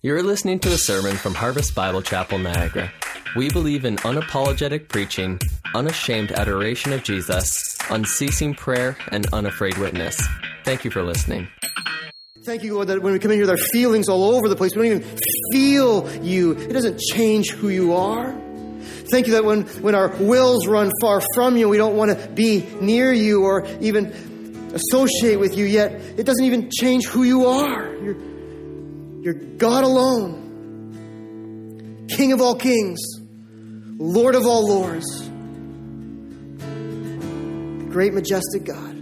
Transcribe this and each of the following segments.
You're listening to a sermon from Harvest Bible Chapel, Niagara. We believe in unapologetic preaching, unashamed adoration of Jesus, unceasing prayer, and unafraid witness. Thank you for listening. Thank you, Lord, that when we come in here with our feelings all over the place, we don't even feel you. It doesn't change who you are. Thank you that when, when our wills run far from you, we don't want to be near you or even associate with you, yet it doesn't even change who you are. You're, you're God alone, King of all kings, Lord of all lords, great, majestic God.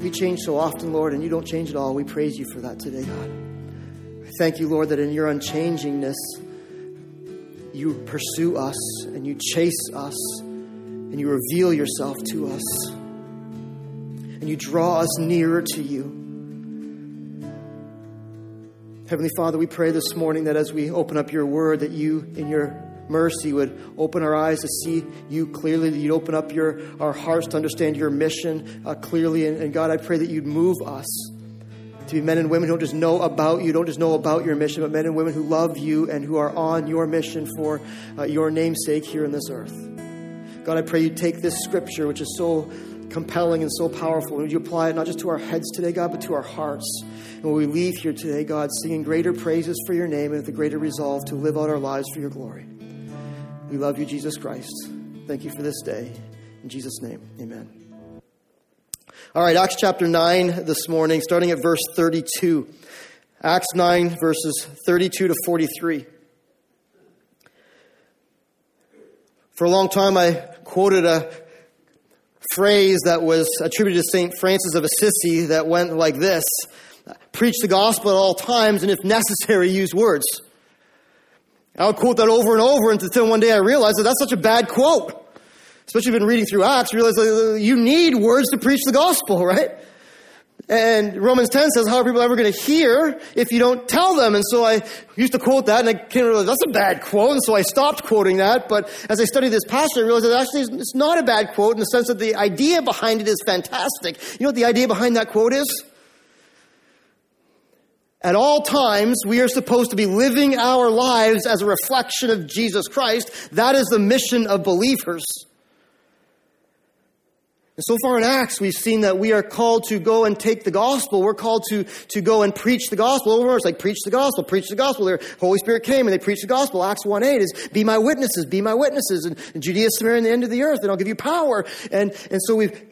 We change so often, Lord, and you don't change at all. We praise you for that today, God. I thank you, Lord, that in your unchangingness, you pursue us and you chase us and you reveal yourself to us and you draw us nearer to you. Heavenly Father, we pray this morning that as we open up your word, that you, in your mercy, would open our eyes to see you clearly, that you'd open up your, our hearts to understand your mission uh, clearly. And, and God, I pray that you'd move us to be men and women who don't just know about you, don't just know about your mission, but men and women who love you and who are on your mission for uh, your namesake here in this earth. God, I pray you take this scripture, which is so compelling and so powerful, would you apply it not just to our heads today, God, but to our hearts. And when we leave here today, God, singing greater praises for your name and with a greater resolve to live out our lives for your glory. We love you, Jesus Christ. Thank you for this day. In Jesus' name, amen. All right, Acts chapter 9 this morning, starting at verse 32. Acts 9, verses 32 to 43. For a long time, I quoted a phrase that was attributed to St. Francis of Assisi that went like this Preach the gospel at all times, and if necessary, use words. I would quote that over and over until one day I realized that that's such a bad quote. Especially if you've been reading through Acts, you realize that you need words to preach the gospel, right? And Romans 10 says, how are people ever going to hear if you don't tell them? And so I used to quote that and I came to that's a bad quote. And so I stopped quoting that. But as I studied this passage, I realized that actually it's not a bad quote in the sense that the idea behind it is fantastic. You know what the idea behind that quote is? At all times, we are supposed to be living our lives as a reflection of Jesus Christ. That is the mission of believers. And so far in Acts, we've seen that we are called to go and take the gospel. We're called to, to go and preach the gospel. Over it's like preach the gospel, preach the gospel. The Holy Spirit came and they preached the gospel. Acts 1 8 is be my witnesses, be my witnesses. And, and Judea, Samaria, and the end of the earth, and I'll give you power. And, and so we've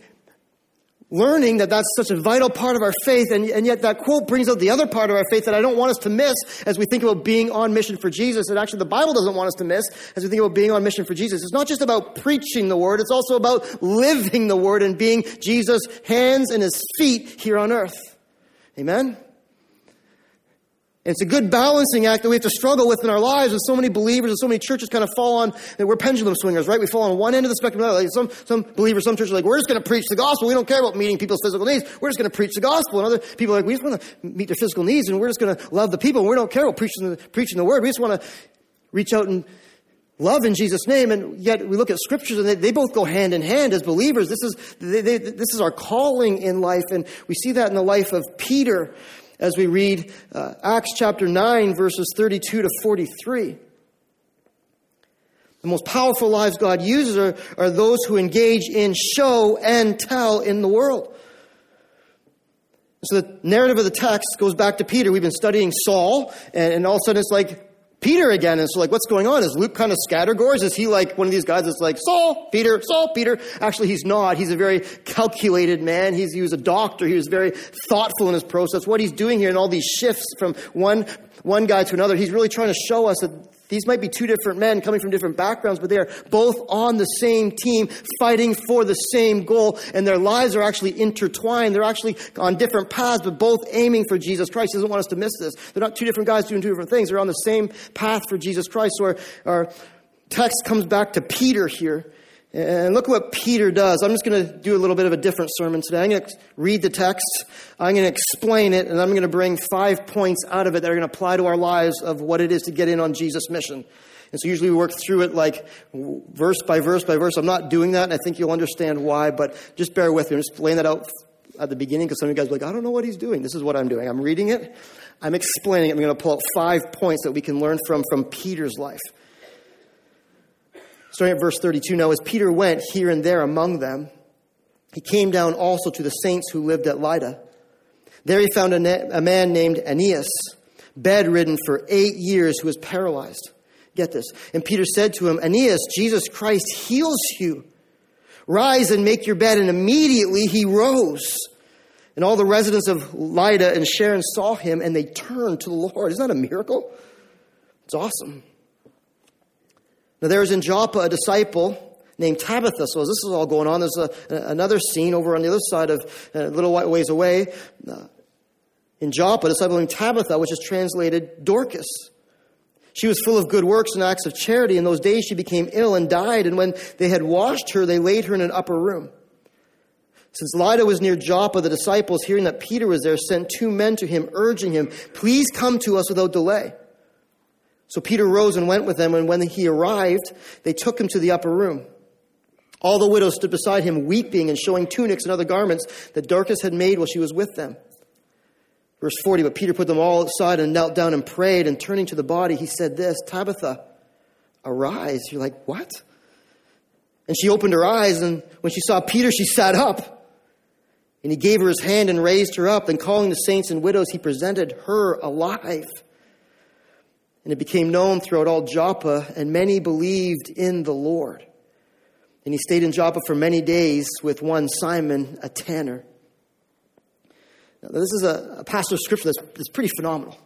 learning that that's such a vital part of our faith, and, and yet that quote brings out the other part of our faith that I don't want us to miss as we think about being on mission for Jesus, and actually the Bible doesn't want us to miss as we think about being on mission for Jesus. It's not just about preaching the word, it's also about living the word and being Jesus' hands and his feet here on earth. Amen? And it's a good balancing act that we have to struggle with in our lives. And so many believers and so many churches kind of fall on, that we're pendulum swingers, right? We fall on one end of the spectrum. Like some, some believers, some churches are like, we're just going to preach the gospel. We don't care about meeting people's physical needs. We're just going to preach the gospel. And other people are like, we just want to meet their physical needs and we're just going to love the people. And we don't care about preaching the, preaching the word. We just want to reach out and love in Jesus' name. And yet we look at scriptures and they, they both go hand in hand as believers. This is, they, they, this is our calling in life. And we see that in the life of Peter as we read uh, Acts chapter 9, verses 32 to 43. The most powerful lives God uses are, are those who engage in show and tell in the world. So the narrative of the text goes back to Peter. We've been studying Saul, and, and all of a sudden it's like Peter again. And so, like, what's going on? Is Luke kind of scattergores? Is he like one of these guys that's like, Saul, Peter, Saul, Peter? Actually, he's not. He's a very calculated man. He's, he was a doctor. He was very thoughtful in his process. What he's doing here in all these shifts from one, one guy to another, he's really trying to show us that these might be two different men coming from different backgrounds, but they are both on the same team, fighting for the same goal, and their lives are actually intertwined. They're actually on different paths, but both aiming for Jesus Christ. He doesn't want us to miss this. They're not two different guys doing two different things. They're on the same path for Jesus Christ. So our, our text comes back to Peter here. And look what Peter does. I'm just going to do a little bit of a different sermon today. I'm going to read the text, I'm going to explain it, and I'm going to bring five points out of it that are going to apply to our lives of what it is to get in on Jesus' mission. And so usually we work through it like verse by verse by verse. I'm not doing that, and I think you'll understand why, but just bear with me. I'm just laying that out at the beginning because some of you guys are like, I don't know what he's doing. This is what I'm doing. I'm reading it, I'm explaining it. I'm going to pull out five points that we can learn from from Peter's life. Starting at verse 32 Now, as Peter went here and there among them, he came down also to the saints who lived at Lydda. There he found a, a man named Aeneas, bedridden for eight years, who was paralyzed. Get this. And Peter said to him, Aeneas, Jesus Christ heals you. Rise and make your bed. And immediately he rose. And all the residents of Lydda and Sharon saw him and they turned to the Lord. Isn't that a miracle? It's awesome. Now there was in Joppa a disciple named Tabitha. So as this is all going on, there's a, another scene over on the other side of a little ways away. Uh, in Joppa, a disciple named Tabitha, which is translated Dorcas. She was full of good works and acts of charity. In those days, she became ill and died. And when they had washed her, they laid her in an upper room. Since Lydda was near Joppa, the disciples, hearing that Peter was there, sent two men to him, urging him, Please come to us without delay. So Peter rose and went with them, and when he arrived, they took him to the upper room. All the widows stood beside him, weeping and showing tunics and other garments that Dorcas had made while she was with them. Verse 40, but Peter put them all aside and knelt down and prayed, and turning to the body, he said this Tabitha, arise. You're like, what? And she opened her eyes, and when she saw Peter, she sat up. And he gave her his hand and raised her up. Then, calling the saints and widows, he presented her alive. And it became known throughout all Joppa, and many believed in the Lord. And he stayed in Joppa for many days with one Simon, a tanner. Now, this is a, a passage of scripture that's, that's pretty phenomenal.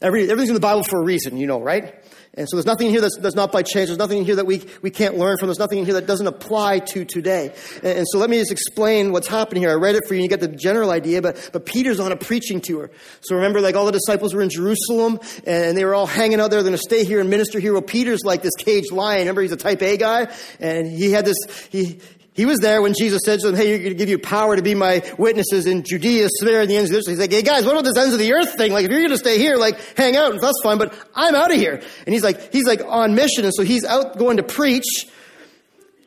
Every, everything's in the Bible for a reason, you know, right? And so there's nothing here that's, that's not by chance. There's nothing here that we, we can't learn from. There's nothing here that doesn't apply to today. And, and so let me just explain what's happening here. I read it for you and you get the general idea, but, but Peter's on a preaching tour. So remember, like all the disciples were in Jerusalem and they were all hanging out there. They're going to stay here and minister here. Well, Peter's like this caged lion. Remember, he's a type A guy and he had this, he, he was there when Jesus said to them, Hey, you're going to give you power to be my witnesses in Judea, Samaria, and the ends of the earth. He's like, Hey guys, what about this ends of the earth thing? Like, if you're going to stay here, like, hang out, that's fine, but I'm out of here. And he's like, he's like on mission. And so he's out going to preach,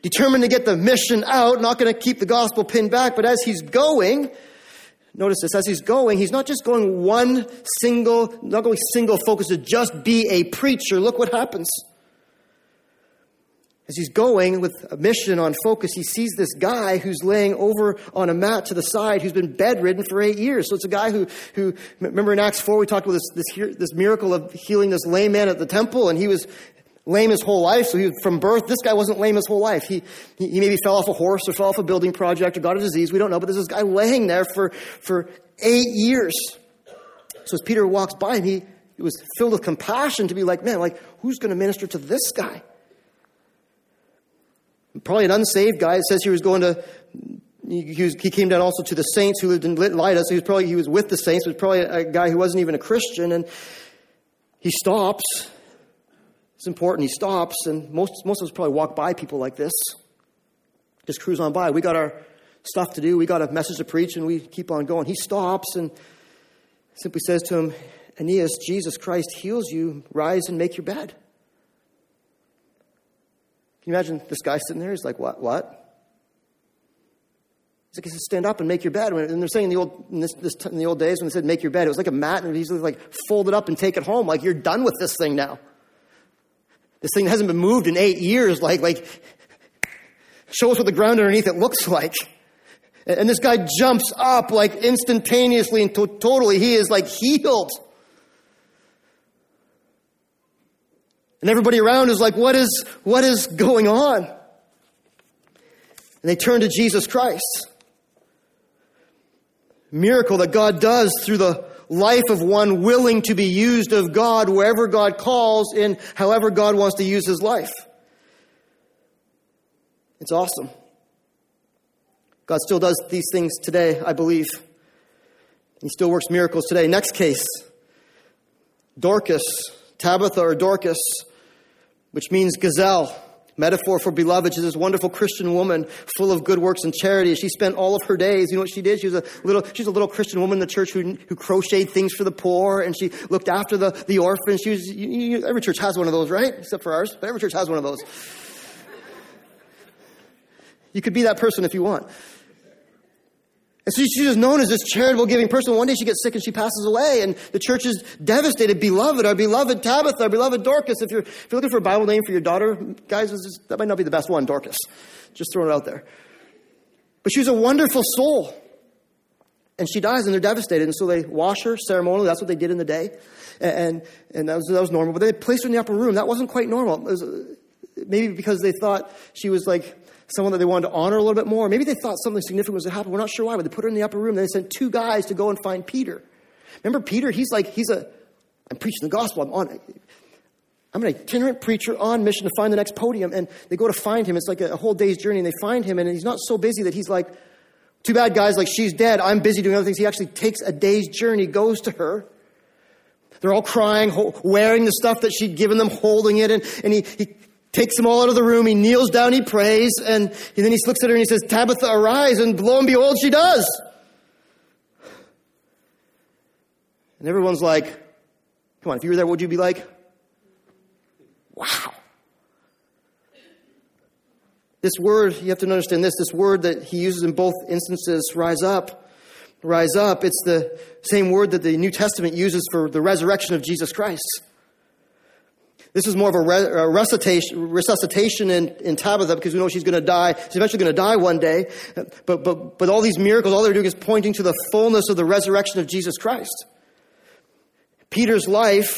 determined to get the mission out, not going to keep the gospel pinned back. But as he's going, notice this, as he's going, he's not just going one single, not going single focus to just be a preacher. Look what happens. As he's going with a mission on focus, he sees this guy who's laying over on a mat to the side who's been bedridden for eight years. So it's a guy who, who remember in Acts 4, we talked about this, this, this miracle of healing this lame man at the temple, and he was lame his whole life. So he, from birth, this guy wasn't lame his whole life. He, he maybe fell off a horse or fell off a building project or got a disease. We don't know, but there's this guy laying there for, for eight years. So as Peter walks by him, he, he was filled with compassion to be like, man, like, who's going to minister to this guy? Probably an unsaved guy. It says he was going to, he, was, he came down also to the saints who lived in Lydda. So he was probably, he was with the saints. He was probably a guy who wasn't even a Christian. And he stops. It's important. He stops. And most, most of us probably walk by people like this. Just cruise on by. We got our stuff to do. We got a message to preach and we keep on going. He stops and simply says to him, Aeneas, Jesus Christ heals you. Rise and make your bed. Can you imagine this guy sitting there? He's like, what? What? He's like, he says, stand up and make your bed. And they're saying in the old, in, this, this, in the old days when they said make your bed, it was like a mat and he's like, fold it up and take it home. Like, you're done with this thing now. This thing hasn't been moved in eight years. Like, like, show us what the ground underneath it looks like. And this guy jumps up like instantaneously and to- totally. He is like healed. And everybody around is like, what is, what is going on? And they turn to Jesus Christ. Miracle that God does through the life of one willing to be used of God wherever God calls in however God wants to use his life. It's awesome. God still does these things today, I believe. He still works miracles today. Next case Dorcas, Tabitha or Dorcas, which means gazelle, metaphor for beloved. She's this wonderful Christian woman full of good works and charity. She spent all of her days, you know what she did? She was a little, she's a little Christian woman in the church who, who crocheted things for the poor and she looked after the, the orphans. She was, you, you, every church has one of those, right? Except for ours, but every church has one of those. You could be that person if you want. And so she's just known as this charitable giving person. One day she gets sick and she passes away, and the church is devastated. Beloved, our beloved Tabitha, our beloved Dorcas. If you're, if you're looking for a Bible name for your daughter, guys, that might not be the best one, Dorcas. Just throwing it out there. But she was a wonderful soul. And she dies, and they're devastated. And so they wash her ceremonially. That's what they did in the day. And, and that, was, that was normal. But they placed her in the upper room. That wasn't quite normal. Was, maybe because they thought she was like someone that they wanted to honor a little bit more. Maybe they thought something significant was going to happen. We're not sure why, but they put her in the upper room. Then they sent two guys to go and find Peter. Remember Peter? He's like, he's a, I'm preaching the gospel. I'm on, I'm an itinerant preacher on mission to find the next podium. And they go to find him. It's like a, whole day's journey. And they find him, and he's not so busy that he's like, too bad, guys, like she's dead. I'm busy doing other things. He actually takes a day's journey, goes to her. They're all crying, wearing the stuff that she'd given them, holding it, and, and he, he takes them all out of the room. He kneels down, he prays, and, then he looks at her and he says, Tabitha, arise. And lo and behold, she does. And everyone's like, come on, if you were there, what would you be like? Wow. This word, you have to understand this, this word that he uses in both instances, rise up, rise up, it's the same word that the New Testament uses for the resurrection of Jesus Christ. This is more of a, re- a resuscitation, resuscitation in, in Tabitha because we know she's going to die. She's eventually going to die one day. But, but, but all these miracles, all they're doing is pointing to the fullness of the resurrection of Jesus Christ. Peter's life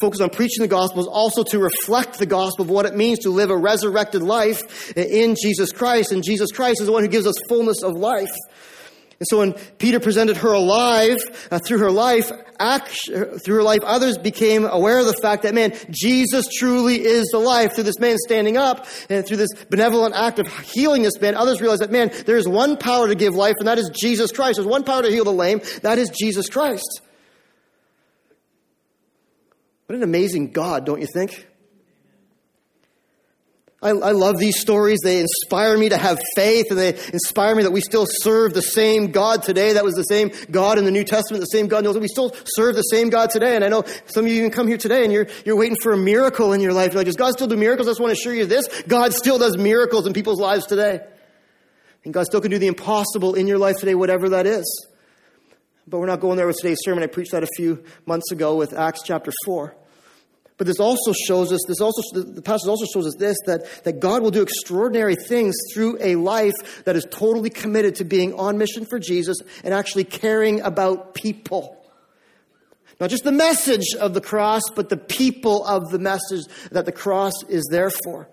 focused on preaching the gospel is also to reflect the gospel of what it means to live a resurrected life in Jesus Christ. And Jesus Christ is the one who gives us fullness of life. And so when Peter presented her alive, uh, through her life, act, through her life, others became aware of the fact that, man, Jesus truly is the life. Through this man standing up and through this benevolent act of healing this man, others realized that, man, there is one power to give life, and that is Jesus Christ. There's one power to heal the lame, that is Jesus Christ. What an amazing God, don't you think? I, I, love these stories. They inspire me to have faith and they inspire me that we still serve the same God today. That was the same God in the New Testament, the same God knows that we still serve the same God today. And I know some of you even come here today and you're, you're waiting for a miracle in your life. You're like, does God still do miracles? I just want to assure you this. God still does miracles in people's lives today. And God still can do the impossible in your life today, whatever that is. But we're not going there with today's sermon. I preached that a few months ago with Acts chapter 4. But this also shows us, this also, the passage also shows us this, that, that God will do extraordinary things through a life that is totally committed to being on mission for Jesus and actually caring about people. Not just the message of the cross, but the people of the message that the cross is there for.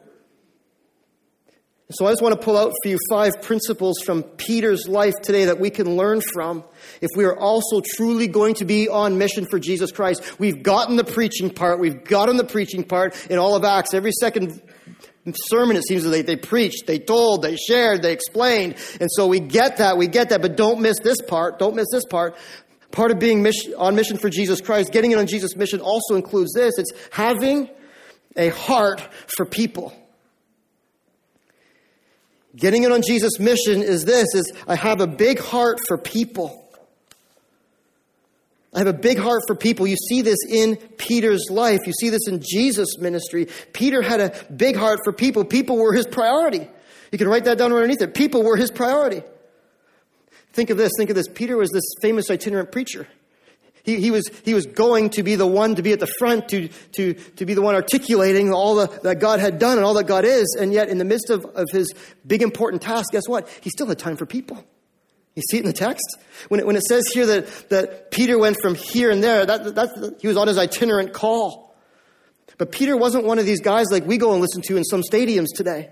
So I just want to pull out for you five principles from Peter's life today that we can learn from if we are also truly going to be on mission for Jesus Christ. We've gotten the preaching part. We've gotten the preaching part in all of Acts. Every second sermon, it seems that they, they preached, they told, they shared, they explained. And so we get that, we get that, but don't miss this part. Don't miss this part. Part of being mission, on mission for Jesus Christ, getting in on Jesus' mission also includes this. It's having a heart for people. Getting in on Jesus' mission is this, is I have a big heart for people. I have a big heart for people. You see this in Peter's life. You see this in Jesus' ministry. Peter had a big heart for people. People were his priority. You can write that down underneath it. People were his priority. Think of this. Think of this. Peter was this famous itinerant preacher. He, he, was, he was going to be the one to be at the front, to, to, to be the one articulating all the, that God had done and all that God is. And yet, in the midst of, of his big important task, guess what? He still had time for people. You see it in the text? When it, when it says here that, that Peter went from here and there, that, that, he was on his itinerant call. But Peter wasn't one of these guys like we go and listen to in some stadiums today.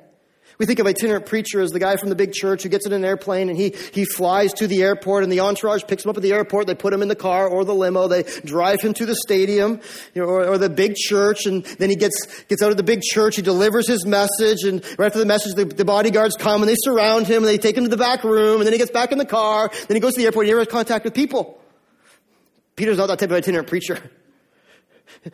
We think of itinerant preacher as the guy from the big church who gets in an airplane and he, he flies to the airport and the entourage picks him up at the airport. They put him in the car or the limo. They drive him to the stadium or, or, the big church and then he gets, gets out of the big church. He delivers his message and right after the message, the, the bodyguards come and they surround him and they take him to the back room and then he gets back in the car. Then he goes to the airport and he never has contact with people. Peter's not that type of itinerant preacher.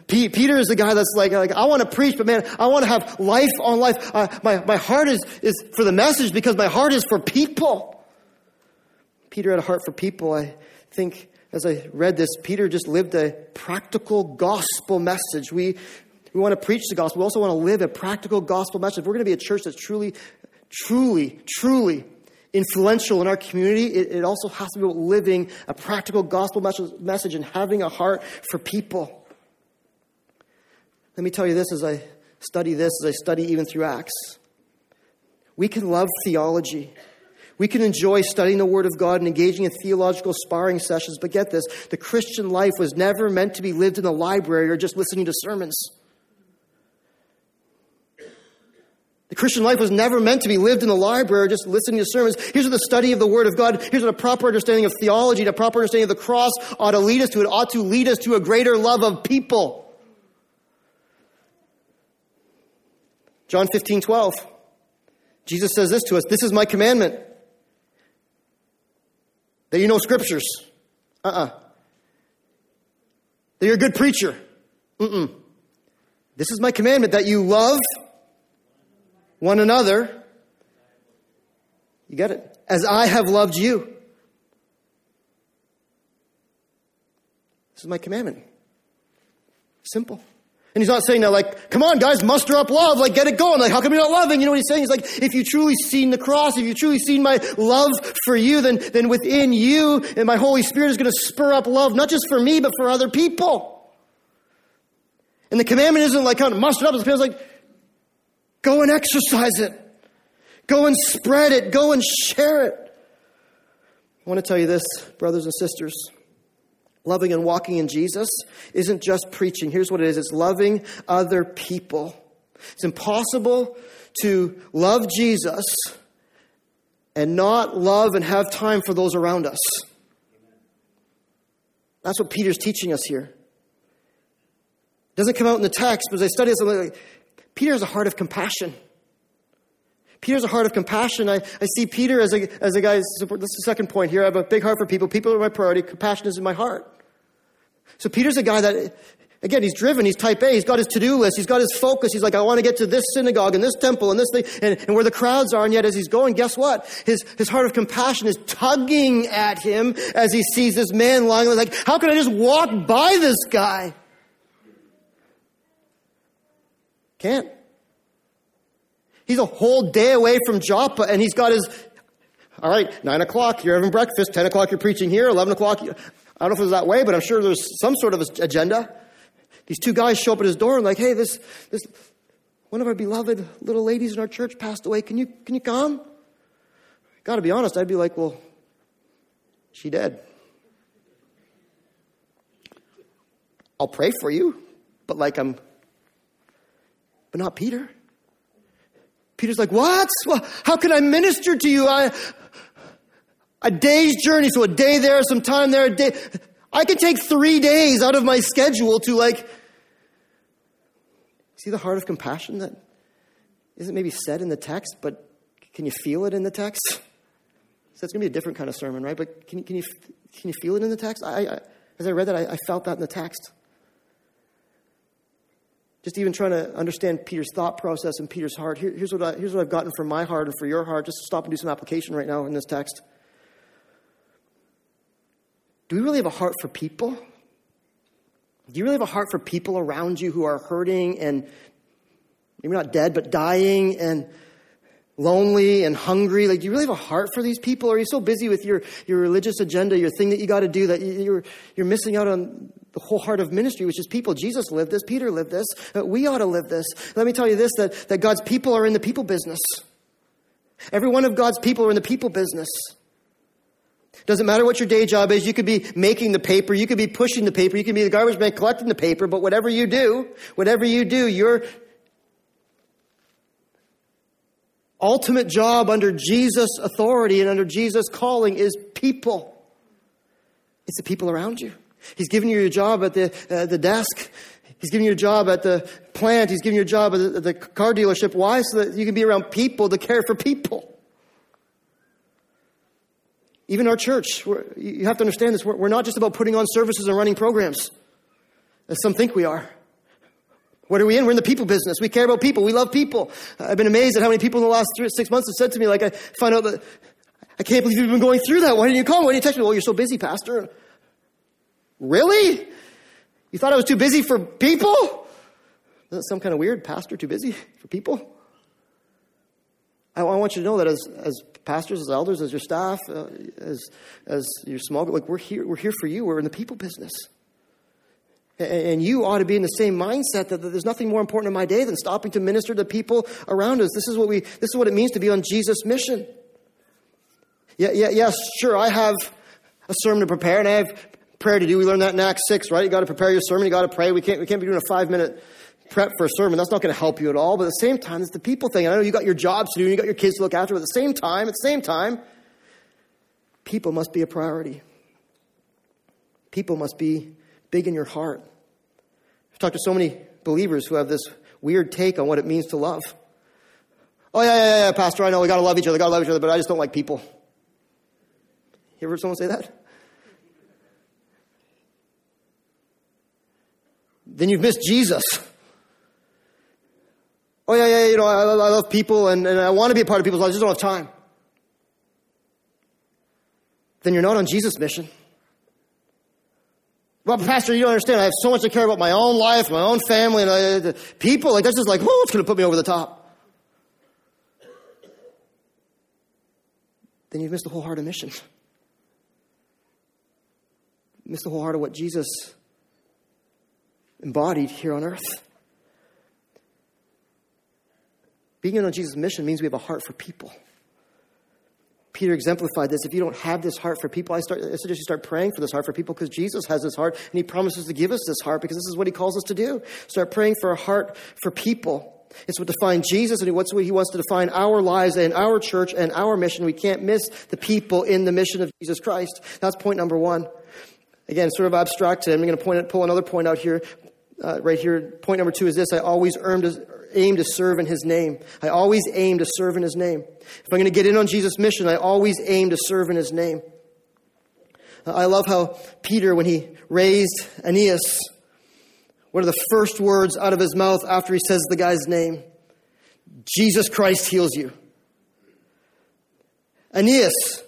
Peter is the guy that's like, like I want to preach, but man, I want to have life on life. Uh, my, my heart is, is for the message because my heart is for people. Peter had a heart for people. I think as I read this, Peter just lived a practical gospel message. We, we want to preach the gospel. We also want to live a practical gospel message. If we're going to be a church that's truly, truly, truly influential in our community, it, it also has to be about living a practical gospel message and having a heart for people. Let me tell you this as I study this, as I study even through Acts. We can love theology. We can enjoy studying the Word of God and engaging in theological sparring sessions, but get this the Christian life was never meant to be lived in a library or just listening to sermons. The Christian life was never meant to be lived in the library or just listening to sermons. Here's what the study of the Word of God, here's what a proper understanding of theology, a proper understanding of the cross ought to lead us to. It ought to lead us to a greater love of people. John 15, 12. Jesus says this to us This is my commandment that you know scriptures. Uh uh-uh. uh That you're a good preacher. Mm-mm. This is my commandment that you love one another. You get it? As I have loved you. This is my commandment. Simple. And he's not saying that like, come on guys, muster up love, like get it going. Like, how come you're not loving? You know what he's saying? He's like, if you truly seen the cross, if you truly seen my love for you, then, then within you and my Holy Spirit is going to spur up love, not just for me, but for other people. And the commandment isn't like kind of muster up. It's like, go and exercise it. Go and spread it. Go and share it. I want to tell you this, brothers and sisters loving and walking in Jesus isn't just preaching. Here's what it is it's loving other people. It's impossible to love Jesus and not love and have time for those around us. That's what Peter's teaching us here. It doesn't come out in the text, but as I study this, I'm like, Peter has a heart of compassion. Peter's a heart of compassion. I, I see Peter as a, as a guy, this is the second point here. I have a big heart for people. People are my priority. Compassion is in my heart. So Peter's a guy that, again, he's driven. He's type A. He's got his to-do list. He's got his focus. He's like, I want to get to this synagogue and this temple and this thing and, and where the crowds are. And yet as he's going, guess what? His, his heart of compassion is tugging at him as he sees this man lying like, how can I just walk by this guy? Can't. He's a whole day away from Joppa and he's got his, all right, nine o'clock, you're having breakfast, 10 o'clock, you're preaching here, 11 o'clock. I don't know if it was that way, but I'm sure there's some sort of agenda. These two guys show up at his door and like, hey, this, this, one of our beloved little ladies in our church passed away. Can you, can you come? Gotta be honest, I'd be like, well, she dead. I'll pray for you, but like I'm, but not Peter. Peter's like, what? How can I minister to you? I, a day's journey, so a day there, some time there, a day. I can take three days out of my schedule to like, see the heart of compassion that isn't maybe said in the text, but can you feel it in the text? So it's going to be a different kind of sermon, right? But can you, can you, can you feel it in the text? I, I as I read that, I, I felt that in the text. Just even trying to understand Peter's thought process and Peter's heart. Here, here's, what I, here's what I've gotten from my heart and for your heart. Just stop and do some application right now in this text. Do we really have a heart for people? Do you really have a heart for people around you who are hurting and maybe not dead, but dying and lonely and hungry? Like, do you really have a heart for these people? Or are you so busy with your, your religious agenda, your thing that you got to do, that you're, you're missing out on the whole heart of ministry, which is people? Jesus lived this, Peter lived this. Uh, we ought to live this. Let me tell you this that, that God's people are in the people business. Every one of God's people are in the people business. Doesn't matter what your day job is. You could be making the paper. You could be pushing the paper. You could be the garbage man collecting the paper. But whatever you do, whatever you do, you're ultimate job under Jesus' authority and under Jesus' calling is people. It's the people around you. He's giving you your job at the, uh, the desk. He's giving you a job at the plant. He's giving you a job at the, the car dealership. Why? So that you can be around people to care for people. Even our church, you have to understand this. We're, we're not just about putting on services and running programs, as some think we are. What are we in? We're in the people business. We care about people. We love people. I've been amazed at how many people in the last three, six months have said to me, like, I find out that I can't believe you've been going through that. Why didn't you call? Why didn't you text me? Well, you're so busy, Pastor. Really? You thought I was too busy for people? Is that some kind of weird pastor too busy for people? I, I want you to know that as, as pastors, as elders, as your staff, uh, as, as your small group, like we're here, we're here for you. We're in the people business. And you ought to be in the same mindset that there's nothing more important in my day than stopping to minister to people around us. This is what we, this is what it means to be on Jesus' mission. Yeah, yeah, yes, sure, I have a sermon to prepare and I have prayer to do. We learned that in Acts 6, right? You got to prepare your sermon, you got to pray. We can't, we can't be doing a five minute prep for a sermon. That's not going to help you at all. But at the same time, it's the people thing. I know you got your jobs to do and you got your kids to look after, but at the same time, at the same time, people must be a priority. People must be big in your heart. I've talked to so many believers who have this weird take on what it means to love. Oh, yeah, yeah, yeah, Pastor, I know we got to love each other, got to love each other, but I just don't like people. You ever heard someone say that? Then you've missed Jesus. Oh, yeah, yeah, you know, I, I love people and, and I want to be a part of people's lives, I just don't have time. Then you're not on Jesus' mission. Well, Pastor, you don't understand. I have so much to care about my own life, my own family, and uh, people. Like, that's just like, whoa, it's going to put me over the top. Then you've missed the whole heart of mission. Missed the whole heart of what Jesus embodied here on earth. Being in on Jesus' mission means we have a heart for people. Peter exemplified this. If you don't have this heart for people, I, start, I suggest you start praying for this heart for people because Jesus has this heart and he promises to give us this heart because this is what he calls us to do. Start praying for a heart for people. It's what defines Jesus and what's what he wants to define our lives and our church and our mission. We can't miss the people in the mission of Jesus Christ. That's point number one. Again, sort of abstract. I'm going to point, pull another point out here. Uh, right here, point number two is this I always aim to serve in his name. I always aim to serve in his name. If I'm going to get in on Jesus' mission, I always aim to serve in his name. Uh, I love how Peter, when he raised Aeneas, one of the first words out of his mouth after he says the guy's name? Jesus Christ heals you. Aeneas,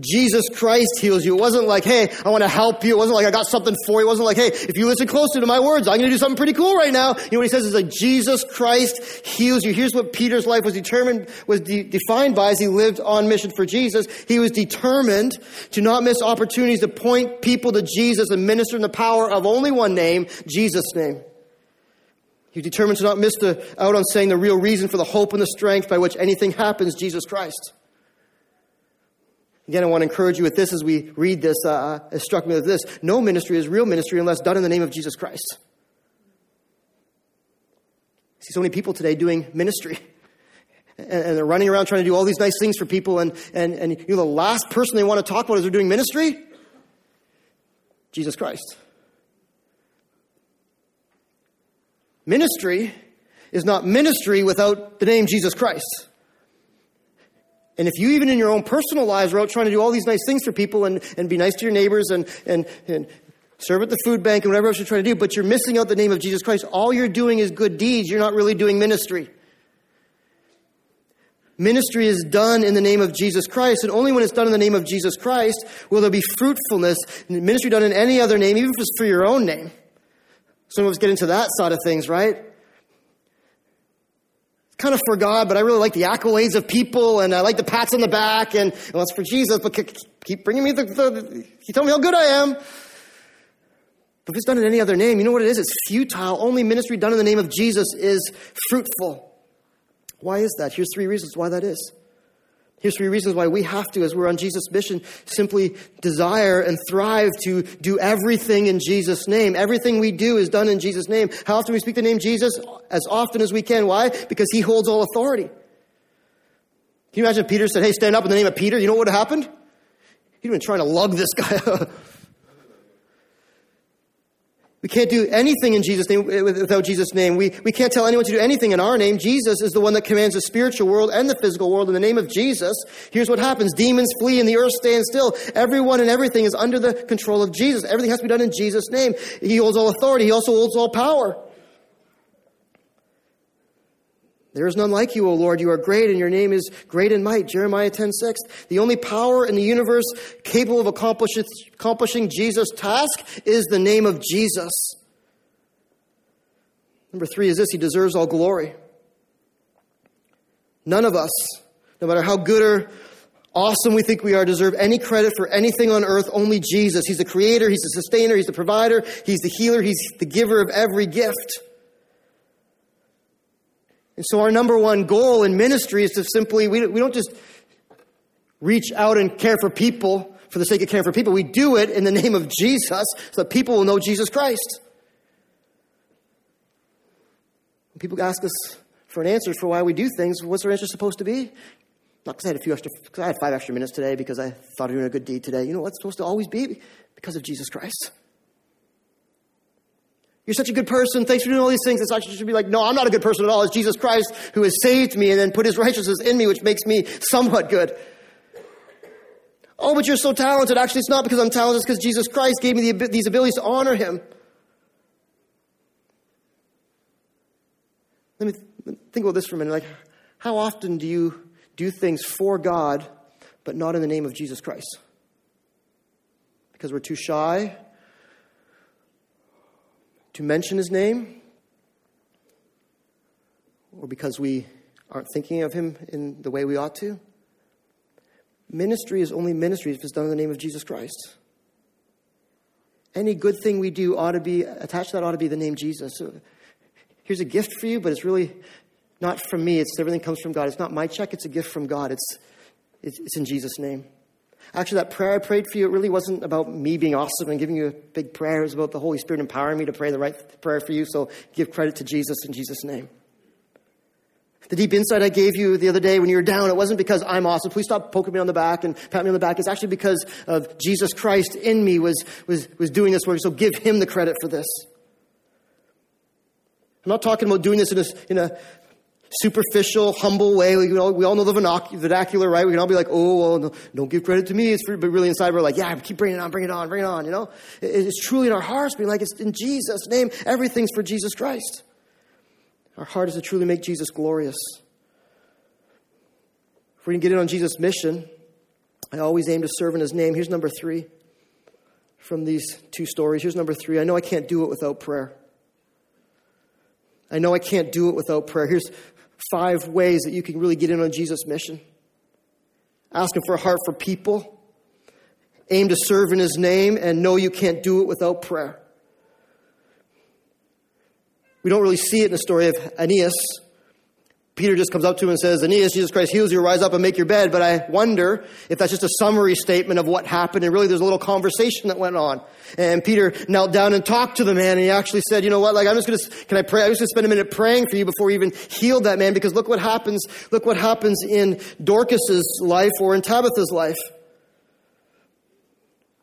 Jesus Christ heals you. It wasn't like, hey, I want to help you. It wasn't like I got something for you. It wasn't like, hey, if you listen closely to my words, I'm going to do something pretty cool right now. You know what he says is like, Jesus Christ heals you. Here's what Peter's life was determined, was de- defined by as he lived on mission for Jesus. He was determined to not miss opportunities to point people to Jesus and minister in the power of only one name, Jesus' name. He determined to not miss the, out on saying the real reason for the hope and the strength by which anything happens, Jesus Christ. Again, I want to encourage you with this as we read this. Uh, uh, it struck me with this. No ministry is real ministry unless done in the name of Jesus Christ. I see so many people today doing ministry. And, and they're running around trying to do all these nice things for people. And, and, and you know, the last person they want to talk about as they're doing ministry? Jesus Christ. Ministry is not ministry without the name Jesus Christ. And if you, even in your own personal lives, are out trying to do all these nice things for people and, and be nice to your neighbors and, and, and serve at the food bank and whatever else you're trying to do, but you're missing out the name of Jesus Christ, all you're doing is good deeds. You're not really doing ministry. Ministry is done in the name of Jesus Christ, and only when it's done in the name of Jesus Christ will there be fruitfulness. Ministry done in any other name, even if it's for your own name. Some of us get into that side of things, right? Kind of for God, but I really like the accolades of people and I like the pats on the back and oh, well, it's for Jesus, but keep bringing me the, the, you tell me how good I am. But if it's done in any other name, you know what it is? It's futile. Only ministry done in the name of Jesus is fruitful. Why is that? Here's three reasons why that is. Here's three reasons why we have to, as we're on Jesus' mission, simply desire and thrive to do everything in Jesus' name. Everything we do is done in Jesus' name. How often we speak the name Jesus? As often as we can. Why? Because he holds all authority. Can you imagine if Peter said, Hey, stand up in the name of Peter? You know what would have happened? He'd been trying to lug this guy. We can't do anything in Jesus' name without Jesus' name. We, we can't tell anyone to do anything in our name. Jesus is the one that commands the spiritual world and the physical world in the name of Jesus. Here's what happens. Demons flee and the earth stands still. Everyone and everything is under the control of Jesus. Everything has to be done in Jesus' name. He holds all authority. He also holds all power. There is none like you, O Lord. You are great, and your name is great in might. Jeremiah 10 6. The only power in the universe capable of accomplishing Jesus' task is the name of Jesus. Number three is this He deserves all glory. None of us no matter how good or awesome we think we are, deserve any credit for anything on earth, only Jesus. He's the creator, He's the sustainer, He's the provider, He's the healer, He's the giver of every gift. And so, our number one goal in ministry is to simply, we, don't just reach out and care for people for the sake of caring for people. We do it in the name of Jesus so that people will know Jesus Christ. When people ask us for an answer for why we do things, what's our answer supposed to be? Not because I had a few extra, because I had five extra minutes today because I thought of doing a good deed today. You know what's supposed to always be? Because of Jesus Christ. You're such a good person. Thanks for doing all these things. It's actually should be like, no, I'm not a good person at all. It's Jesus Christ who has saved me and then put his righteousness in me, which makes me somewhat good. Oh, but you're so talented. Actually, it's not because I'm talented. It's because Jesus Christ gave me the, these abilities to honor him. Let me think about this for a minute. Like, how often do you do things for God, but not in the name of Jesus Christ? Because we're too shy to mention his name? Or because we aren't thinking of him in the way we ought to? Ministry is only ministry if it's done in the name of Jesus Christ. Any good thing we do ought to be attached to that ought to be the name Jesus. So here's a gift for you, but it's really not from me. It's everything comes from God. It's not my check, it's a gift from God. It's, it's, it's in Jesus' name. Actually, that prayer I prayed for you, it really wasn't about me being awesome and giving you a big prayer. It was about the Holy Spirit empowering me to pray the right prayer for you. So give credit to Jesus in Jesus' name. The deep insight I gave you the other day when you were down, it wasn't because I'm awesome. Please stop poking me on the back and pat me on the back. It's actually because of Jesus Christ in me was, was, was doing this work. So give him the credit for this. I'm not talking about doing this in a, in a superficial, humble way. We all, we all know the vernacular, right? We can all be like, oh, well, no, don't give credit to me. It's but really inside we're like, yeah, keep bringing it on, bring it on, bring it on, you know? It's truly in our hearts being like, it's in Jesus' name. Everything's for Jesus Christ. Our heart is to truly make Jesus glorious. If we can get in on Jesus' mission, I always aim to serve in his name. Here's number three from these two stories. Here's number three. I know I can't do it without prayer. I know I can't do it without prayer. Here's five ways that you can really get in on Jesus' mission. Asking for a heart for people, aim to serve in his name, and know you can't do it without prayer. We don't really see it in the story of Aeneas. Peter just comes up to him and says, Aeneas, Jesus Christ heals you, rise up and make your bed. But I wonder if that's just a summary statement of what happened. And really, there's a little conversation that went on. And Peter knelt down and talked to the man. And he actually said, You know what? Like, I'm just going to, can I pray? I'm just going to spend a minute praying for you before he even healed that man. Because look what happens. Look what happens in Dorcas's life or in Tabitha's life.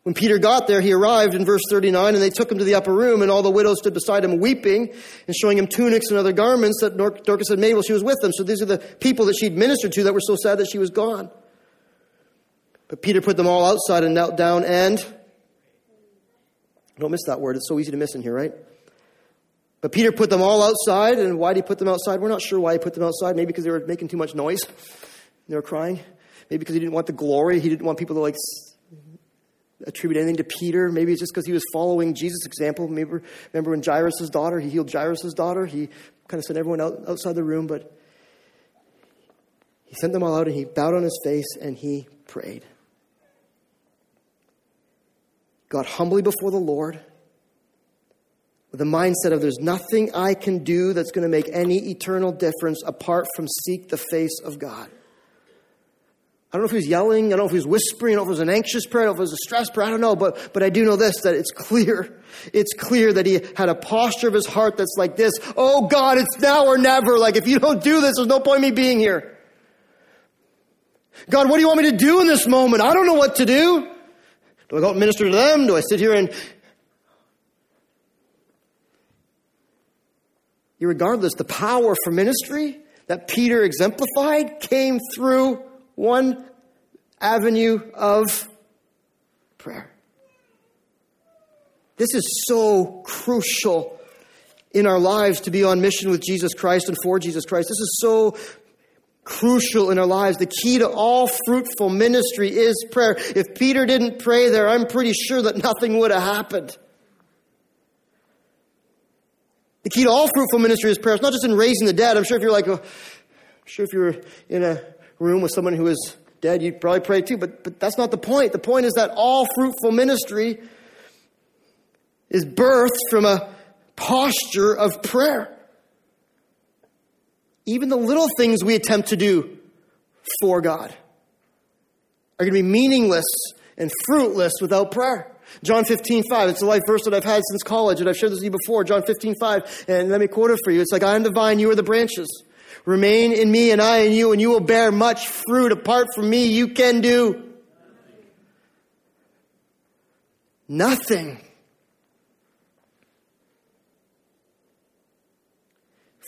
When Peter got there, he arrived in verse 39, and they took him to the upper room, and all the widows stood beside him weeping and showing him tunics and other garments that Dorcas had made while she was with them. So these are the people that she'd ministered to that were so sad that she was gone. But Peter put them all outside and knelt down and. Don't miss that word. It's so easy to miss in here, right? But Peter put them all outside, and why did he put them outside? We're not sure why he put them outside. Maybe because they were making too much noise. They were crying. Maybe because he didn't want the glory. He didn't want people to like attribute anything to Peter. Maybe it's just because he was following Jesus' example. Maybe remember when Jairus' daughter, he healed Jairus' daughter. He kind of sent everyone out, outside the room, but he sent them all out and he bowed on his face and he prayed. Got humbly before the Lord with the mindset of there's nothing I can do that's going to make any eternal difference apart from seek the face of God. I don't know if he was yelling, I don't know if he was whispering, I don't know if it was an anxious prayer, I don't know if it was a stress prayer, I don't know, but, but I do know this, that it's clear. It's clear that he had a posture of his heart that's like this, oh God, it's now or never, like if you don't do this, there's no point in me being here. God, what do you want me to do in this moment? I don't know what to do. Do I go minister to them? Do I sit here and Regardless, the power for ministry that Peter exemplified came through one avenue of prayer. This is so crucial in our lives to be on mission with Jesus Christ and for Jesus Christ. This is so crucial in our lives. The key to all fruitful ministry is prayer. If Peter didn't pray there, I'm pretty sure that nothing would have happened. The key to all fruitful ministry is prayer. It's not just in raising the dead. I'm sure if you're like, a, I'm sure if you're in a room with someone who is dead, you'd probably pray too. But, but that's not the point. The point is that all fruitful ministry is birthed from a posture of prayer. Even the little things we attempt to do for God are going to be meaningless and fruitless without prayer. John 15, 5. It's the life verse that I've had since college, and I've shared this with you before. John 15, 5. And let me quote it for you. It's like, I am the vine, you are the branches. Remain in me, and I in you, and you will bear much fruit. Apart from me, you can do nothing.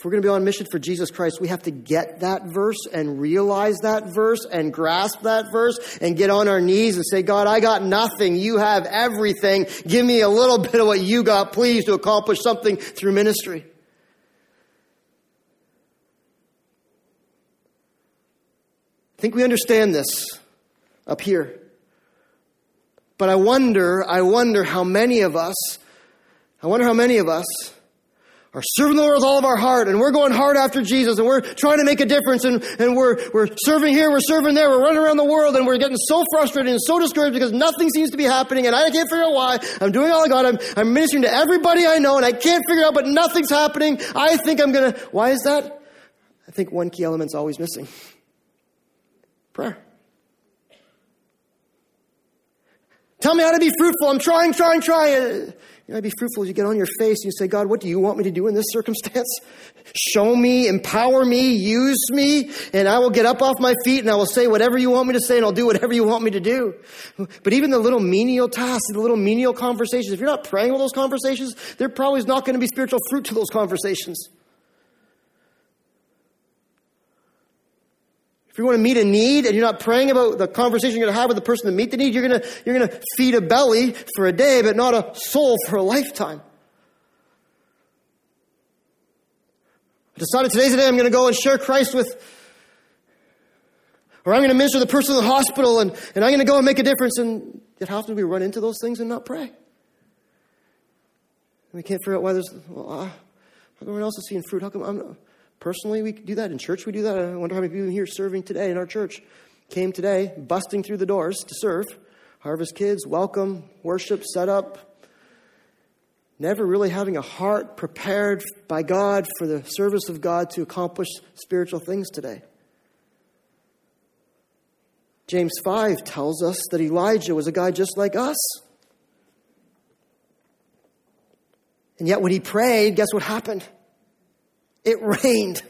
If we're going to be on mission for Jesus Christ, we have to get that verse and realize that verse and grasp that verse and get on our knees and say, God, I got nothing. You have everything. Give me a little bit of what you got, please, to accomplish something through ministry. Think we understand this up here. But I wonder, I wonder how many of us, I wonder how many of us are serving the Lord with all of our heart, and we're going hard after Jesus, and we're trying to make a difference, and, and we're, we're serving here, we're serving there, we're running around the world, and we're getting so frustrated and so discouraged because nothing seems to be happening, and I can't figure out why. I'm doing all I got. I'm, I'm ministering to everybody I know, and I can't figure out, but nothing's happening. I think I'm gonna. Why is that? I think one key element's always missing prayer. Tell me how to be fruitful. I'm trying, trying, trying. You know, be fruitful you get on your face and you say, God, what do you want me to do in this circumstance? Show me, empower me, use me, and I will get up off my feet and I will say whatever you want me to say and I'll do whatever you want me to do. But even the little menial tasks, the little menial conversations, if you're not praying with those conversations, there probably is not going to be spiritual fruit to those conversations. If you want to meet a need and you're not praying about the conversation you're going to have with the person to meet the need, you're going to, you're going to feed a belly for a day, but not a soul for a lifetime. I decided today's the day I'm going to go and share Christ with, or I'm going to minister to the person in the hospital and, and I'm going to go and make a difference. And yet, how often do we run into those things and not pray? And we can't figure out why there's, well, uh, how come everyone else is seeing fruit? How come I'm not? Personally, we do that. In church, we do that. I wonder how many people here serving today in our church came today, busting through the doors to serve. Harvest kids, welcome, worship, set up. Never really having a heart prepared by God for the service of God to accomplish spiritual things today. James 5 tells us that Elijah was a guy just like us. And yet, when he prayed, guess what happened? It rained.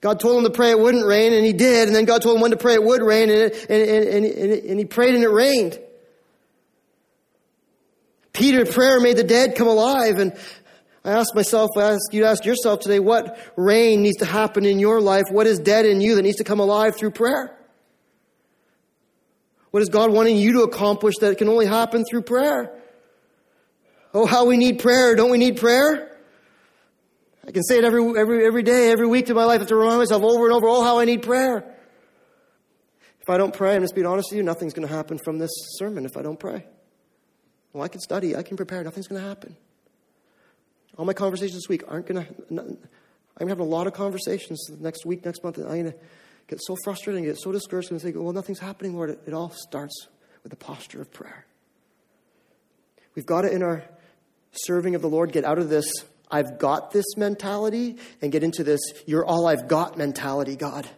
God told him to pray it wouldn't rain, and he did. And then God told him when to pray it would rain, and, it, and, and, and, and he prayed and it rained. Peter's prayer made the dead come alive. And I ask myself, I ask you to ask yourself today, what rain needs to happen in your life? What is dead in you that needs to come alive through prayer? What is God wanting you to accomplish that can only happen through prayer? Oh, how we need prayer. Don't we need prayer? I can say it every, every, every day, every week to my life. I have to remind myself over and over, oh, how I need prayer. If I don't pray, I'm just being honest with you, nothing's going to happen from this sermon if I don't pray. Well, I can study, I can prepare, nothing's going to happen. All my conversations this week aren't going to, I'm going to have a lot of conversations next week, next month, I'm going to get so frustrated and get so discouraged and say, well, nothing's happening, Lord. It all starts with the posture of prayer. We've got to, in our serving of the Lord, get out of this I've got this mentality and get into this, you're all I've got mentality, God.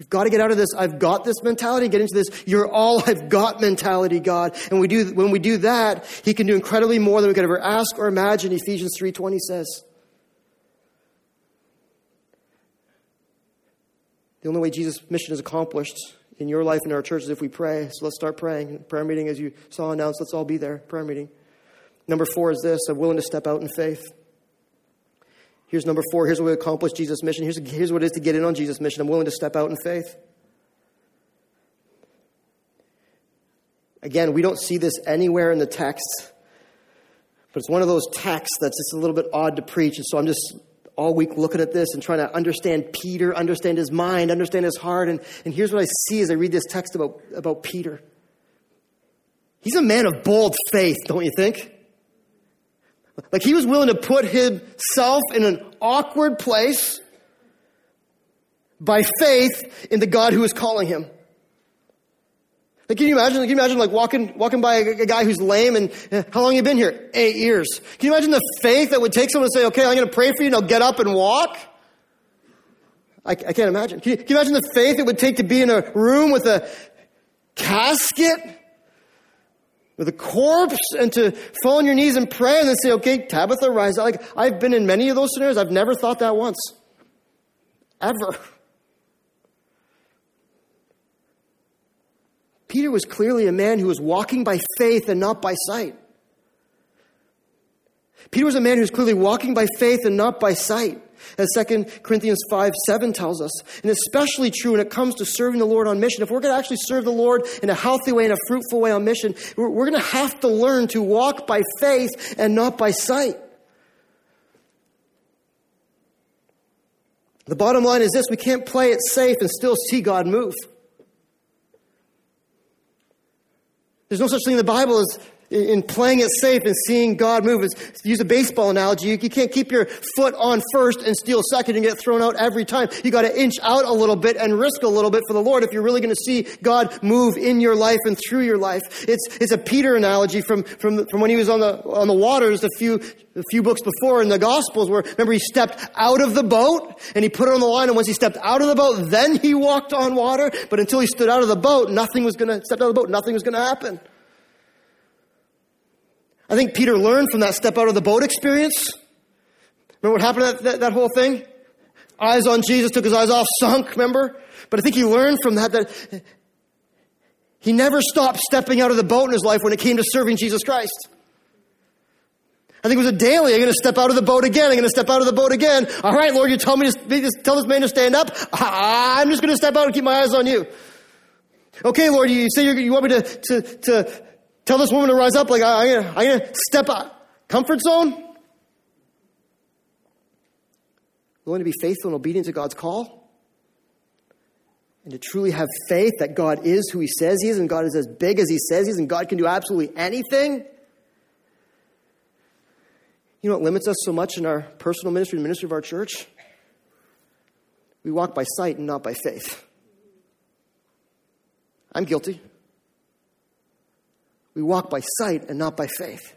We've got to get out of this, I've got this mentality, get into this, you're all I've got mentality, God. And we do, when we do that, He can do incredibly more than we could ever ask or imagine, Ephesians 3.20 says. The only way Jesus' mission is accomplished in your life and our church is if we pray. So let's start praying. Prayer meeting, as you saw announced, let's all be there. Prayer meeting. Number four is this I'm willing to step out in faith. Here's number four. Here's what we accomplish Jesus' mission. Here's, here's what it is to get in on Jesus' mission. I'm willing to step out in faith. Again, we don't see this anywhere in the text, but it's one of those texts that's just a little bit odd to preach. And so I'm just all week looking at this and trying to understand Peter, understand his mind, understand his heart. And, and here's what I see as I read this text about, about Peter. He's a man of bold faith, don't you think? Like he was willing to put himself in an awkward place by faith in the God who is calling him. Like, can you imagine? Can you imagine like walking walking by a, a guy who's lame and uh, how long you been here? Eight years. Can you imagine the faith that would take someone to say, "Okay, I'm going to pray for you," and I'll get up and walk? I, I can't imagine. Can you, can you imagine the faith it would take to be in a room with a casket, with a corpse, and to fall on your knees and pray, and then say, "Okay, Tabitha, rise." Like I've been in many of those scenarios. I've never thought that once, ever. Peter was clearly a man who was walking by faith and not by sight. Peter was a man who was clearly walking by faith and not by sight, as 2 Corinthians 5 7 tells us. And especially true when it comes to serving the Lord on mission. If we're going to actually serve the Lord in a healthy way, in a fruitful way on mission, we're, we're going to have to learn to walk by faith and not by sight. The bottom line is this we can't play it safe and still see God move. There's no such thing in the Bible as in playing it safe and seeing God move. It's, use a baseball analogy. You, you, can't keep your foot on first and steal second and get thrown out every time. You got to inch out a little bit and risk a little bit for the Lord if you're really going to see God move in your life and through your life. It's, it's a Peter analogy from, from, from when he was on the, on the waters a few, a few books before in the Gospels where, remember, he stepped out of the boat and he put it on the line. And once he stepped out of the boat, then he walked on water. But until he stood out of the boat, nothing was going to, stepped out of the boat, nothing was going to happen. I think Peter learned from that step out of the boat experience. Remember what happened that, that, that whole thing? Eyes on Jesus, took his eyes off, sunk, remember? But I think he learned from that that he never stopped stepping out of the boat in his life when it came to serving Jesus Christ. I think it was a daily. I'm going to step out of the boat again. I'm going to step out of the boat again. All right, Lord, you tell me to tell this man to stand up. I'm just going to step out and keep my eyes on you. Okay, Lord, you say you want me to, to, to Tell this woman to rise up like I, am going to step out. Comfort zone? Willing to be faithful and obedient to God's call? And to truly have faith that God is who He says He is, and God is as big as He says He is, and God can do absolutely anything? You know what limits us so much in our personal ministry, the ministry of our church? We walk by sight and not by faith. I'm guilty. We walk by sight and not by faith.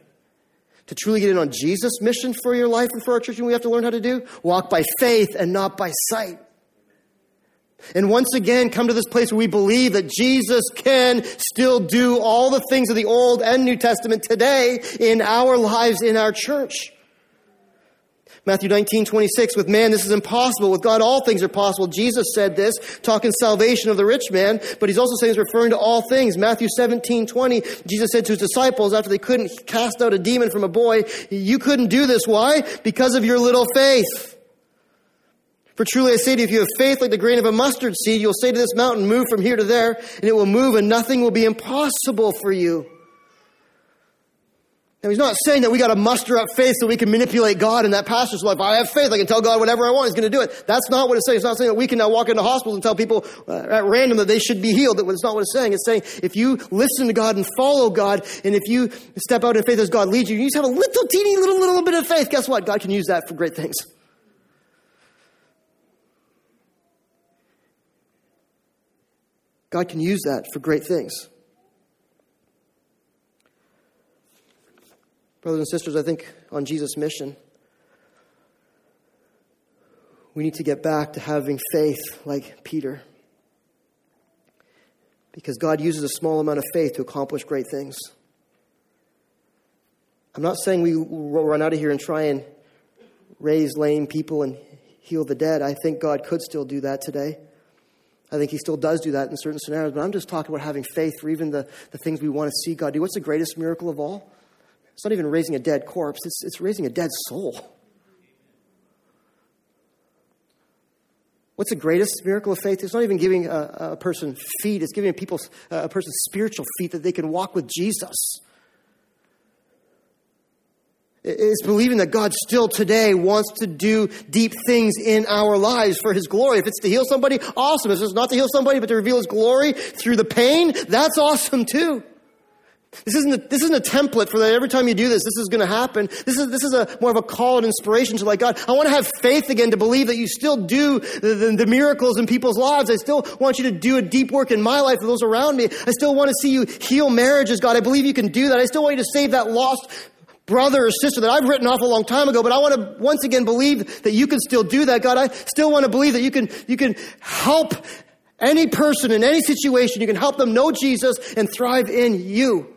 To truly get in on Jesus' mission for your life and for our church, and we have to learn how to do walk by faith and not by sight. And once again, come to this place where we believe that Jesus can still do all the things of the Old and New Testament today in our lives, in our church. Matthew 19, 26, with man this is impossible. With God all things are possible. Jesus said this, talking salvation of the rich man, but he's also saying he's referring to all things. Matthew 17, 20, Jesus said to his disciples after they couldn't cast out a demon from a boy, you couldn't do this. Why? Because of your little faith. For truly I say to you, if you have faith like the grain of a mustard seed, you'll say to this mountain, move from here to there, and it will move and nothing will be impossible for you. Now, he's not saying that we got to muster up faith so we can manipulate God in that pastor's life. I have faith. I can tell God whatever I want. He's going to do it. That's not what it's saying. It's not saying that we can now walk into hospitals and tell people uh, at random that they should be healed. That's not what it's saying. It's saying if you listen to God and follow God, and if you step out in faith as God leads you, you just have a little teeny little, little bit of faith. Guess what? God can use that for great things. God can use that for great things. Brothers and sisters, I think on Jesus' mission, we need to get back to having faith like Peter. Because God uses a small amount of faith to accomplish great things. I'm not saying we will run out of here and try and raise lame people and heal the dead. I think God could still do that today. I think He still does do that in certain scenarios, but I'm just talking about having faith for even the, the things we want to see God do. What's the greatest miracle of all? It's not even raising a dead corpse, it's, it's raising a dead soul. What's the greatest miracle of faith? It's not even giving a, a person feet, it's giving people uh, a person spiritual feet that they can walk with Jesus. It's believing that God still today wants to do deep things in our lives for His glory. If it's to heal somebody, awesome. If it's not to heal somebody, but to reveal His glory through the pain, that's awesome too. This isn't a, this isn't a template for that every time you do this, this is going to happen. This is, this is a more of a call and inspiration to like, God, I want to have faith again to believe that you still do the, the, the miracles in people's lives. I still want you to do a deep work in my life and those around me. I still want to see you heal marriages, God. I believe you can do that. I still want you to save that lost brother or sister that I've written off a long time ago, but I want to once again believe that you can still do that, God. I still want to believe that you can, you can help any person in any situation. You can help them know Jesus and thrive in you.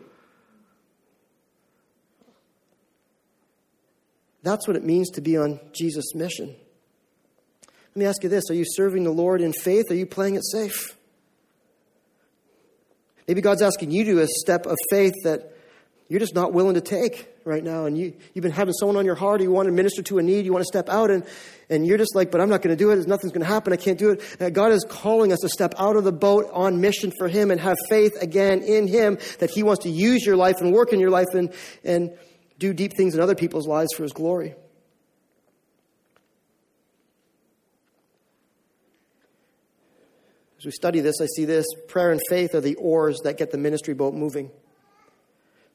That's what it means to be on Jesus' mission. Let me ask you this Are you serving the Lord in faith? Are you playing it safe? Maybe God's asking you to a step of faith that you're just not willing to take right now. And you, you've been having someone on your heart, or you want to minister to a need, you want to step out, and, and you're just like, but I'm not going to do it. Nothing's going to happen. I can't do it. And God is calling us to step out of the boat on mission for Him and have faith again in Him that He wants to use your life and work in your life and, and do deep things in other people's lives for His glory. As we study this, I see this prayer and faith are the oars that get the ministry boat moving.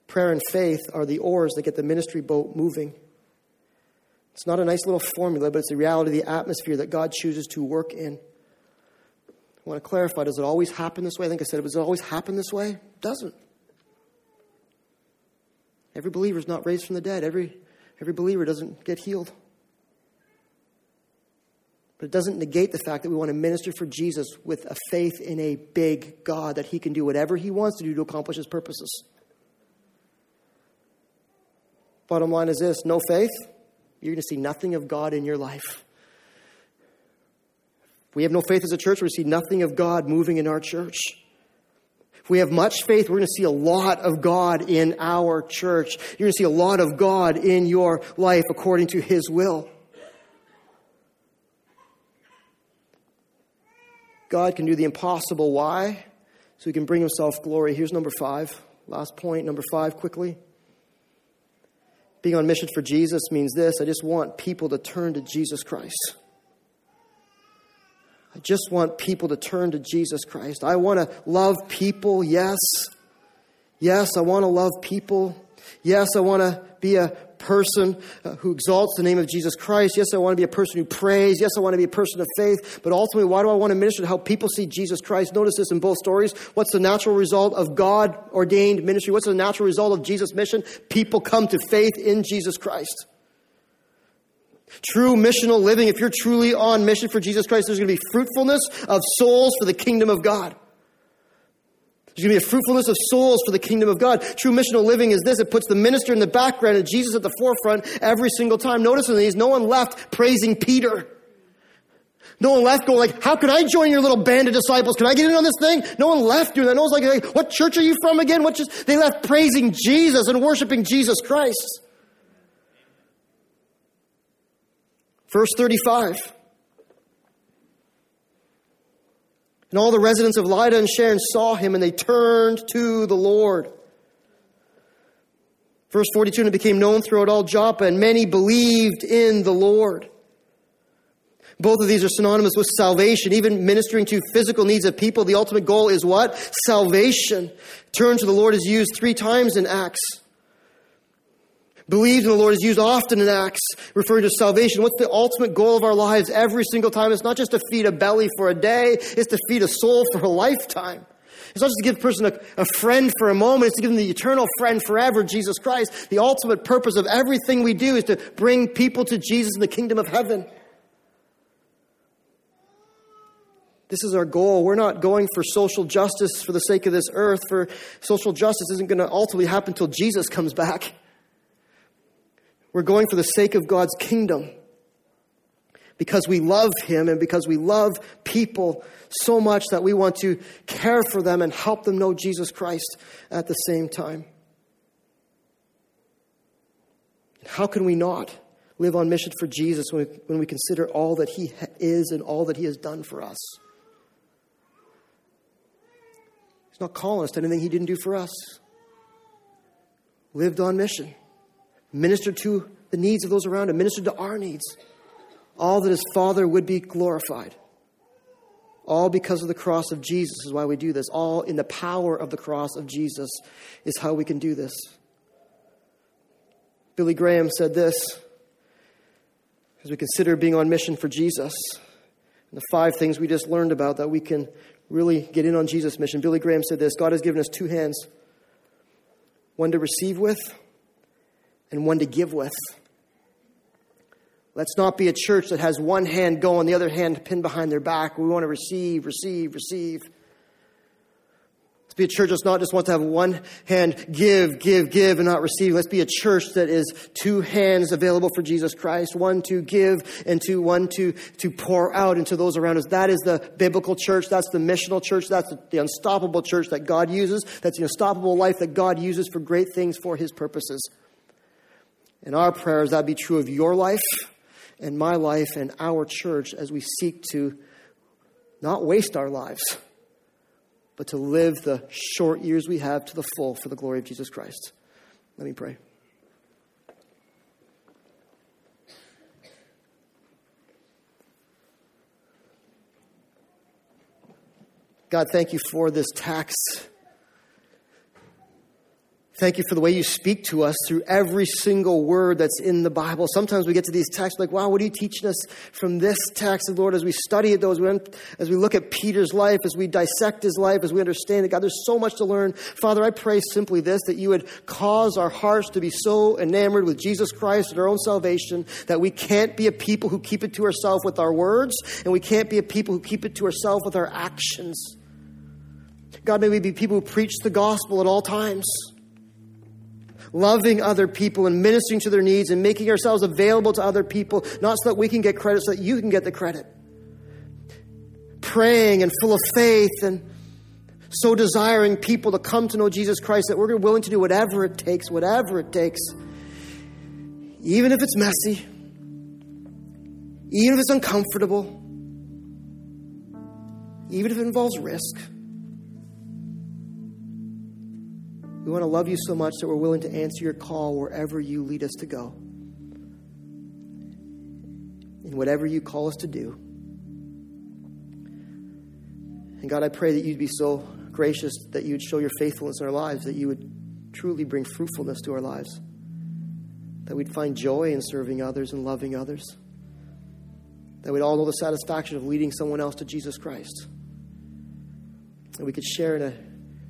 Prayer and faith are the oars that get the ministry boat moving. It's not a nice little formula, but it's the reality of the atmosphere that God chooses to work in. I want to clarify does it always happen this way? I think I said, does it always happen this way? It doesn't. Every believer is not raised from the dead. Every, every believer doesn't get healed. But it doesn't negate the fact that we want to minister for Jesus with a faith in a big God that He can do whatever He wants to do to accomplish His purposes. Bottom line is this no faith, you're going to see nothing of God in your life. If we have no faith as a church, we see nothing of God moving in our church. If we have much faith, we're going to see a lot of God in our church. You're going to see a lot of God in your life according to His will. God can do the impossible. Why? So He can bring Himself glory. Here's number five. Last point, number five, quickly. Being on mission for Jesus means this I just want people to turn to Jesus Christ. I just want people to turn to Jesus Christ. I want to love people, yes. Yes, I want to love people. Yes, I want to be a person uh, who exalts the name of Jesus Christ. Yes, I want to be a person who prays. Yes, I want to be a person of faith. But ultimately, why do I want to minister to help people see Jesus Christ? Notice this in both stories. What's the natural result of God ordained ministry? What's the natural result of Jesus' mission? People come to faith in Jesus Christ. True missional living, if you're truly on mission for Jesus Christ, there's going to be fruitfulness of souls for the kingdom of God. There's going to be a fruitfulness of souls for the kingdom of God. True missional living is this. It puts the minister in the background and Jesus at the forefront every single time. Notice in these, no one left praising Peter. No one left going like, how can I join your little band of disciples? Can I get in on this thing? No one left doing that. No one's like, what church are you from again? What just, they left praising Jesus and worshiping Jesus Christ. Verse 35. And all the residents of Lydda and Sharon saw him and they turned to the Lord. Verse 42 And it became known throughout all Joppa, and many believed in the Lord. Both of these are synonymous with salvation, even ministering to physical needs of people. The ultimate goal is what? Salvation. Turn to the Lord is used three times in Acts. Believed in the Lord is used often in Acts, referring to salvation. What's the ultimate goal of our lives every single time? It's not just to feed a belly for a day, it's to feed a soul for a lifetime. It's not just to give a person a, a friend for a moment, it's to give them the eternal friend forever, Jesus Christ. The ultimate purpose of everything we do is to bring people to Jesus in the kingdom of heaven. This is our goal. We're not going for social justice for the sake of this earth, for social justice isn't going to ultimately happen until Jesus comes back. We're going for the sake of God's kingdom because we love Him and because we love people so much that we want to care for them and help them know Jesus Christ at the same time. How can we not live on mission for Jesus when we, when we consider all that He is and all that He has done for us? He's not calling us to anything He didn't do for us. Lived on mission ministered to the needs of those around him, ministered to our needs, all that his Father would be glorified. All because of the cross of Jesus is why we do this. All in the power of the cross of Jesus is how we can do this. Billy Graham said this as we consider being on mission for Jesus. And the five things we just learned about that we can really get in on Jesus' mission. Billy Graham said this God has given us two hands one to receive with and one to give with. Let's not be a church that has one hand going, the other hand pinned behind their back. We want to receive, receive, receive. Let's be a church that's not just want to have one hand give, give, give, and not receive. Let's be a church that is two hands available for Jesus Christ, one to give and two, one to, to pour out into those around us. That is the biblical church. That's the missional church. That's the, the unstoppable church that God uses. That's the unstoppable life that God uses for great things for his purposes. And our prayer is that be true of your life and my life and our church as we seek to not waste our lives, but to live the short years we have to the full for the glory of Jesus Christ. Let me pray. God, thank you for this text. Thank you for the way you speak to us through every single word that's in the Bible. Sometimes we get to these texts like, wow, what are you teaching us from this text? And Lord, as we study it, though, as we, as we look at Peter's life, as we dissect his life, as we understand it, God, there's so much to learn. Father, I pray simply this, that you would cause our hearts to be so enamored with Jesus Christ and our own salvation that we can't be a people who keep it to ourselves with our words, and we can't be a people who keep it to ourselves with our actions. God, may we be people who preach the gospel at all times loving other people and ministering to their needs and making ourselves available to other people, not so that we can get credit, so that you can get the credit. Praying and full of faith and so desiring people to come to know Jesus Christ that we're willing to do whatever it takes, whatever it takes, even if it's messy, even if it's uncomfortable, even if it involves risk. We want to love you so much that we're willing to answer your call wherever you lead us to go. In whatever you call us to do. And God, I pray that you'd be so gracious that you'd show your faithfulness in our lives, that you would truly bring fruitfulness to our lives, that we'd find joy in serving others and loving others, that we'd all know the satisfaction of leading someone else to Jesus Christ, and we could share in a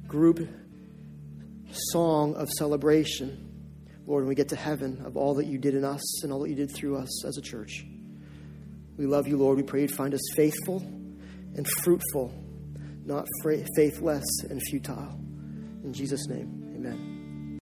group song of celebration, Lord, when we get to heaven, of all that you did in us and all that you did through us as a church. We love you, Lord. We pray you'd find us faithful and fruitful, not faithless and futile. In Jesus' name, amen.